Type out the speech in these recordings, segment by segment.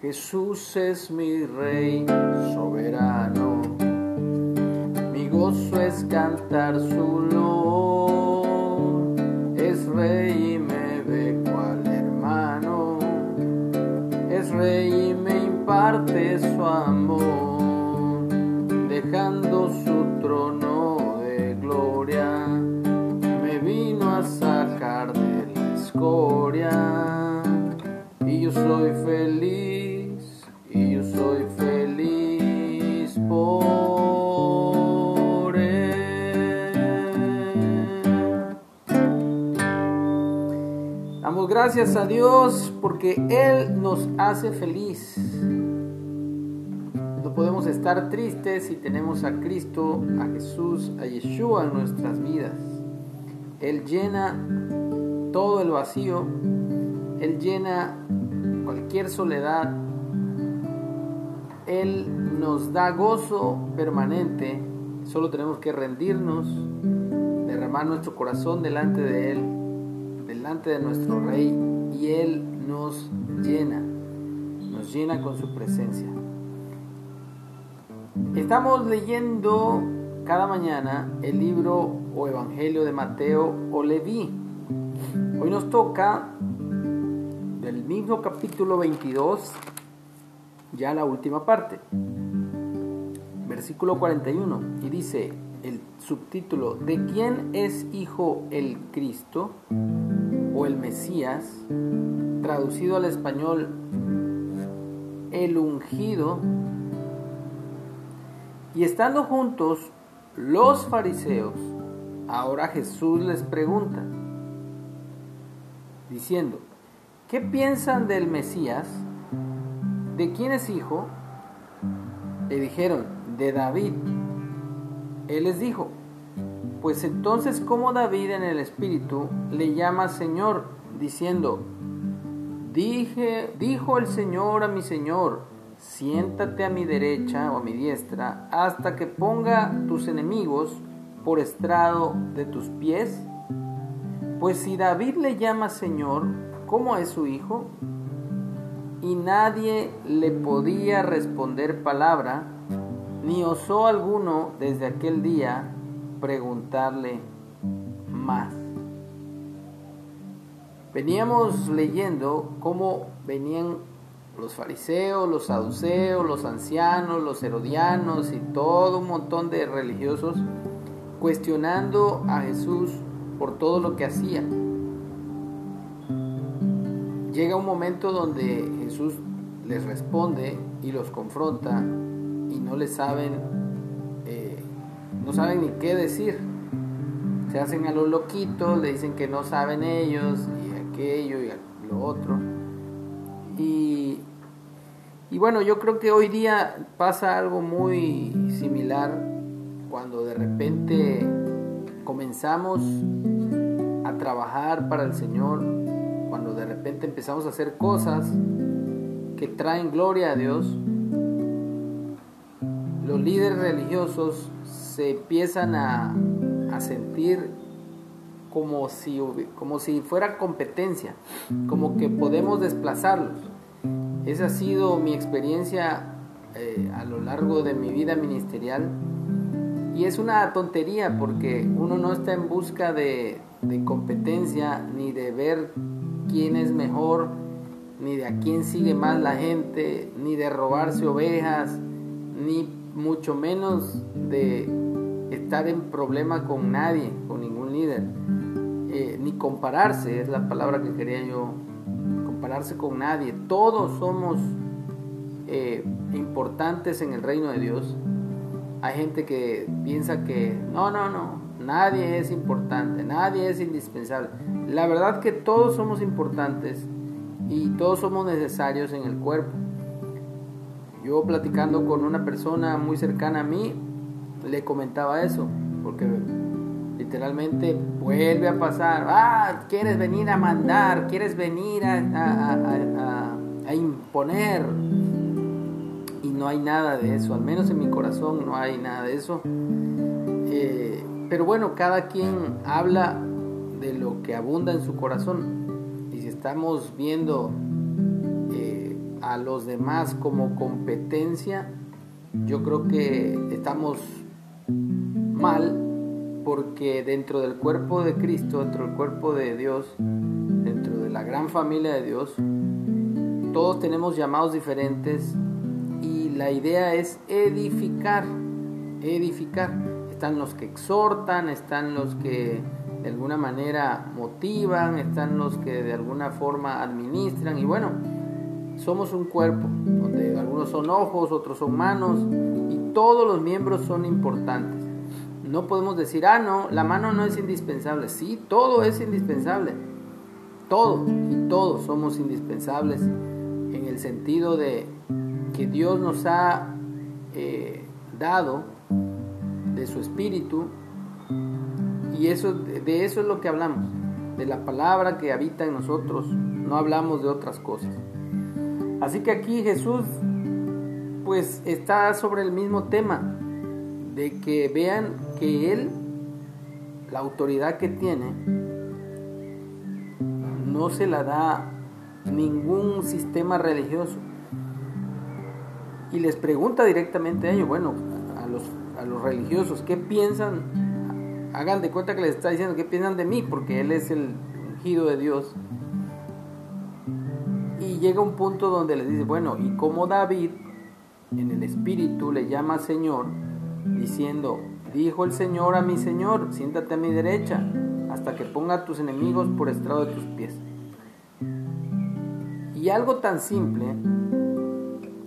Jesús es mi rey soberano, mi gozo es cantar su loor, es rey y me ve cual hermano, es rey y me imparte su Gracias a Dios porque Él nos hace feliz. No podemos estar tristes si tenemos a Cristo, a Jesús, a Yeshua en nuestras vidas. Él llena todo el vacío, Él llena cualquier soledad, Él nos da gozo permanente, solo tenemos que rendirnos, derramar nuestro corazón delante de Él, delante de nuestro Rey, y Él nos llena, nos llena con su presencia. Estamos leyendo cada mañana el libro o Evangelio de Mateo o Leví. Hoy nos toca del mismo capítulo 22, ya la última parte, versículo 41, y dice el subtítulo, ¿de quién es hijo el Cristo o el Mesías? Traducido al español, el ungido. Y estando juntos los fariseos, ahora Jesús les pregunta, diciendo, ¿qué piensan del Mesías? ¿De quién es hijo? Le dijeron, de David. Él les dijo, pues entonces ¿cómo David en el Espíritu le llama Señor, diciendo, Dije, dijo el Señor a mi Señor, siéntate a mi derecha o a mi diestra, hasta que ponga tus enemigos por estrado de tus pies? Pues si David le llama Señor, ¿cómo es su hijo? Y nadie le podía responder palabra, ni osó alguno desde aquel día preguntarle más. Veníamos leyendo cómo venían los fariseos, los saduceos, los ancianos, los herodianos y todo un montón de religiosos cuestionando a Jesús por todo lo que hacía. Llega un momento donde Jesús les responde y los confronta y no le saben, no saben ni qué decir. Se hacen a los loquitos, le dicen que no saben ellos y aquello y lo otro. Y, y bueno, yo creo que hoy día pasa algo muy similar cuando de repente comenzamos a trabajar para el Señor, cuando de repente empezamos a hacer cosas que traen gloria a Dios, los líderes religiosos se empiezan a, a sentir como si, como si fuera competencia, como que podemos desplazarlos. Esa ha sido mi experiencia eh, a lo largo de mi vida ministerial y es una tontería porque uno no está en busca de, de competencia ni de ver quién es mejor, ni de a quién sigue más la gente, ni de robarse ovejas, ni mucho menos de estar en problema con nadie, con ningún líder, eh, ni compararse, es la palabra que quería yo, compararse con nadie. Todos somos eh, importantes en el reino de Dios. Hay gente que piensa que no, no, no, nadie es importante, nadie es indispensable. La verdad que todos somos importantes y todos somos necesarios en el cuerpo. Yo platicando con una persona muy cercana a mí, le comentaba eso, porque literalmente vuelve a pasar, ah, quieres venir a mandar, quieres venir a, imponer, y no hay nada de eso, al menos en mi corazón no hay nada de eso. Eh, pero bueno, cada quien habla de lo que abunda en su corazón, y si estamos viendo a los demás como competencia, yo creo que estamos mal porque dentro del cuerpo de Cristo, dentro del cuerpo de Dios, dentro de la gran familia de Dios, todos tenemos llamados diferentes y la idea es edificar, edificar. Están los que exhortan, están los que de alguna manera motivan, están los que de alguna forma administran y bueno, somos un cuerpo donde algunos son ojos, otros son manos y todos los miembros son importantes. No podemos decir, ah, no, la mano no es indispensable. Sí, todo es indispensable. Todo y todos somos indispensables en el sentido de que Dios nos ha eh, dado de su espíritu y eso, de eso es lo que hablamos, de la palabra que habita en nosotros, no hablamos de otras cosas. Así que aquí Jesús pues está sobre el mismo tema, de que vean que Él, la autoridad que tiene, no se la da ningún sistema religioso. Y les pregunta directamente a ellos, bueno, a los, a los religiosos, ¿qué piensan? Hagan de cuenta que les está diciendo, ¿qué piensan de mí? Porque Él es el ungido de Dios. Llega un punto donde les dice, bueno, y como David en el espíritu le llama Señor, diciendo, dijo el Señor a mi Señor, siéntate a mi derecha, hasta que ponga a tus enemigos por estrado de tus pies. Y algo tan simple,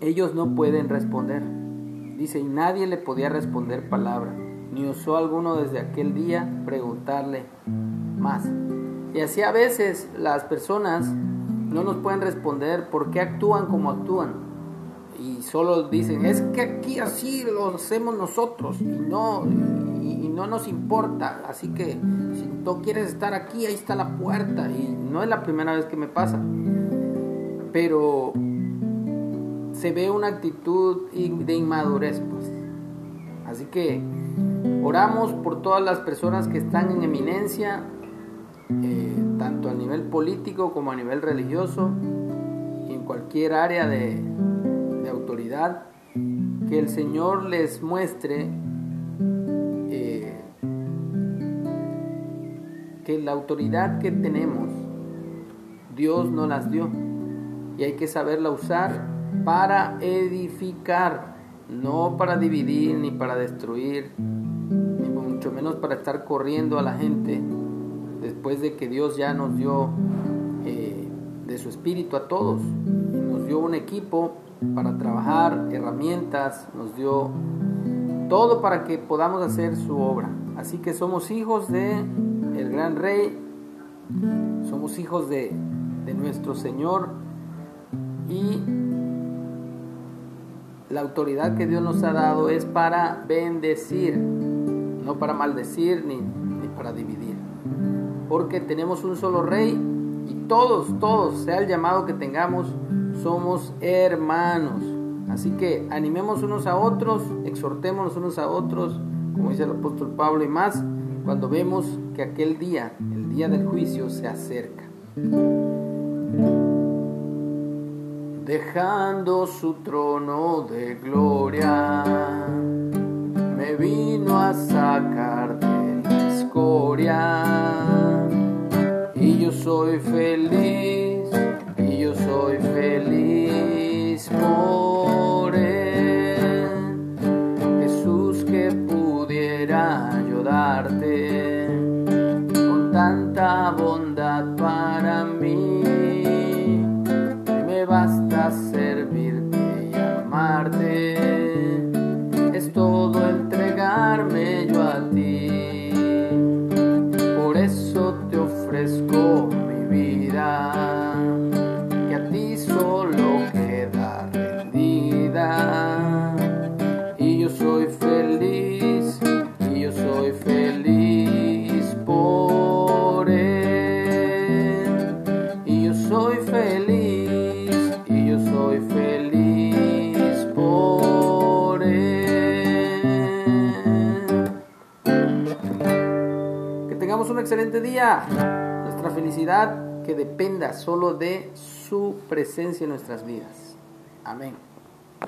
ellos no pueden responder. Dice, y nadie le podía responder palabra, ni osó alguno desde aquel día preguntarle más. Y así a veces las personas no nos pueden responder por qué actúan como actúan. Y solo dicen, es que aquí así lo hacemos nosotros y no, y, no nos importa. Así que si tú quieres estar aquí, ahí está la puerta. Y no es la primera vez que me pasa pero se ve una actitud de inmadurez. Pues. Así que oramos por todas las personas que están en eminencia, eh, tanto a nivel político como a nivel religioso, y en cualquier área de, autoridad, que el Señor les muestre eh, que la autoridad que tenemos, Dios no las dio. Y hay que saberla usar para edificar, no para dividir ni para destruir, ni mucho menos para estar corriendo a la gente después de que Dios ya nos dio eh, de su espíritu a todos, nos dio un equipo para trabajar, herramientas, nos dio todo para que podamos hacer su obra. Así que somos hijos de el gran rey, somos hijos de, nuestro Señor y la autoridad que Dios nos ha dado es para bendecir, no para maldecir ni para dividir. Porque tenemos un solo rey y todos, todos, sea el llamado que tengamos, somos hermanos. Así que animemos unos a otros, exhortémonos unos a otros, como dice el apóstol Pablo y más, cuando vemos que aquel día, el día del juicio, se acerca dejando su trono de gloria, me vino a sacar de la escoria. Yo soy feliz, y yo soy feliz por él. Jesús que pudiera ayudarte con tanta bondad día. Nuestra felicidad que dependa solo de su presencia en nuestras vidas. Amén.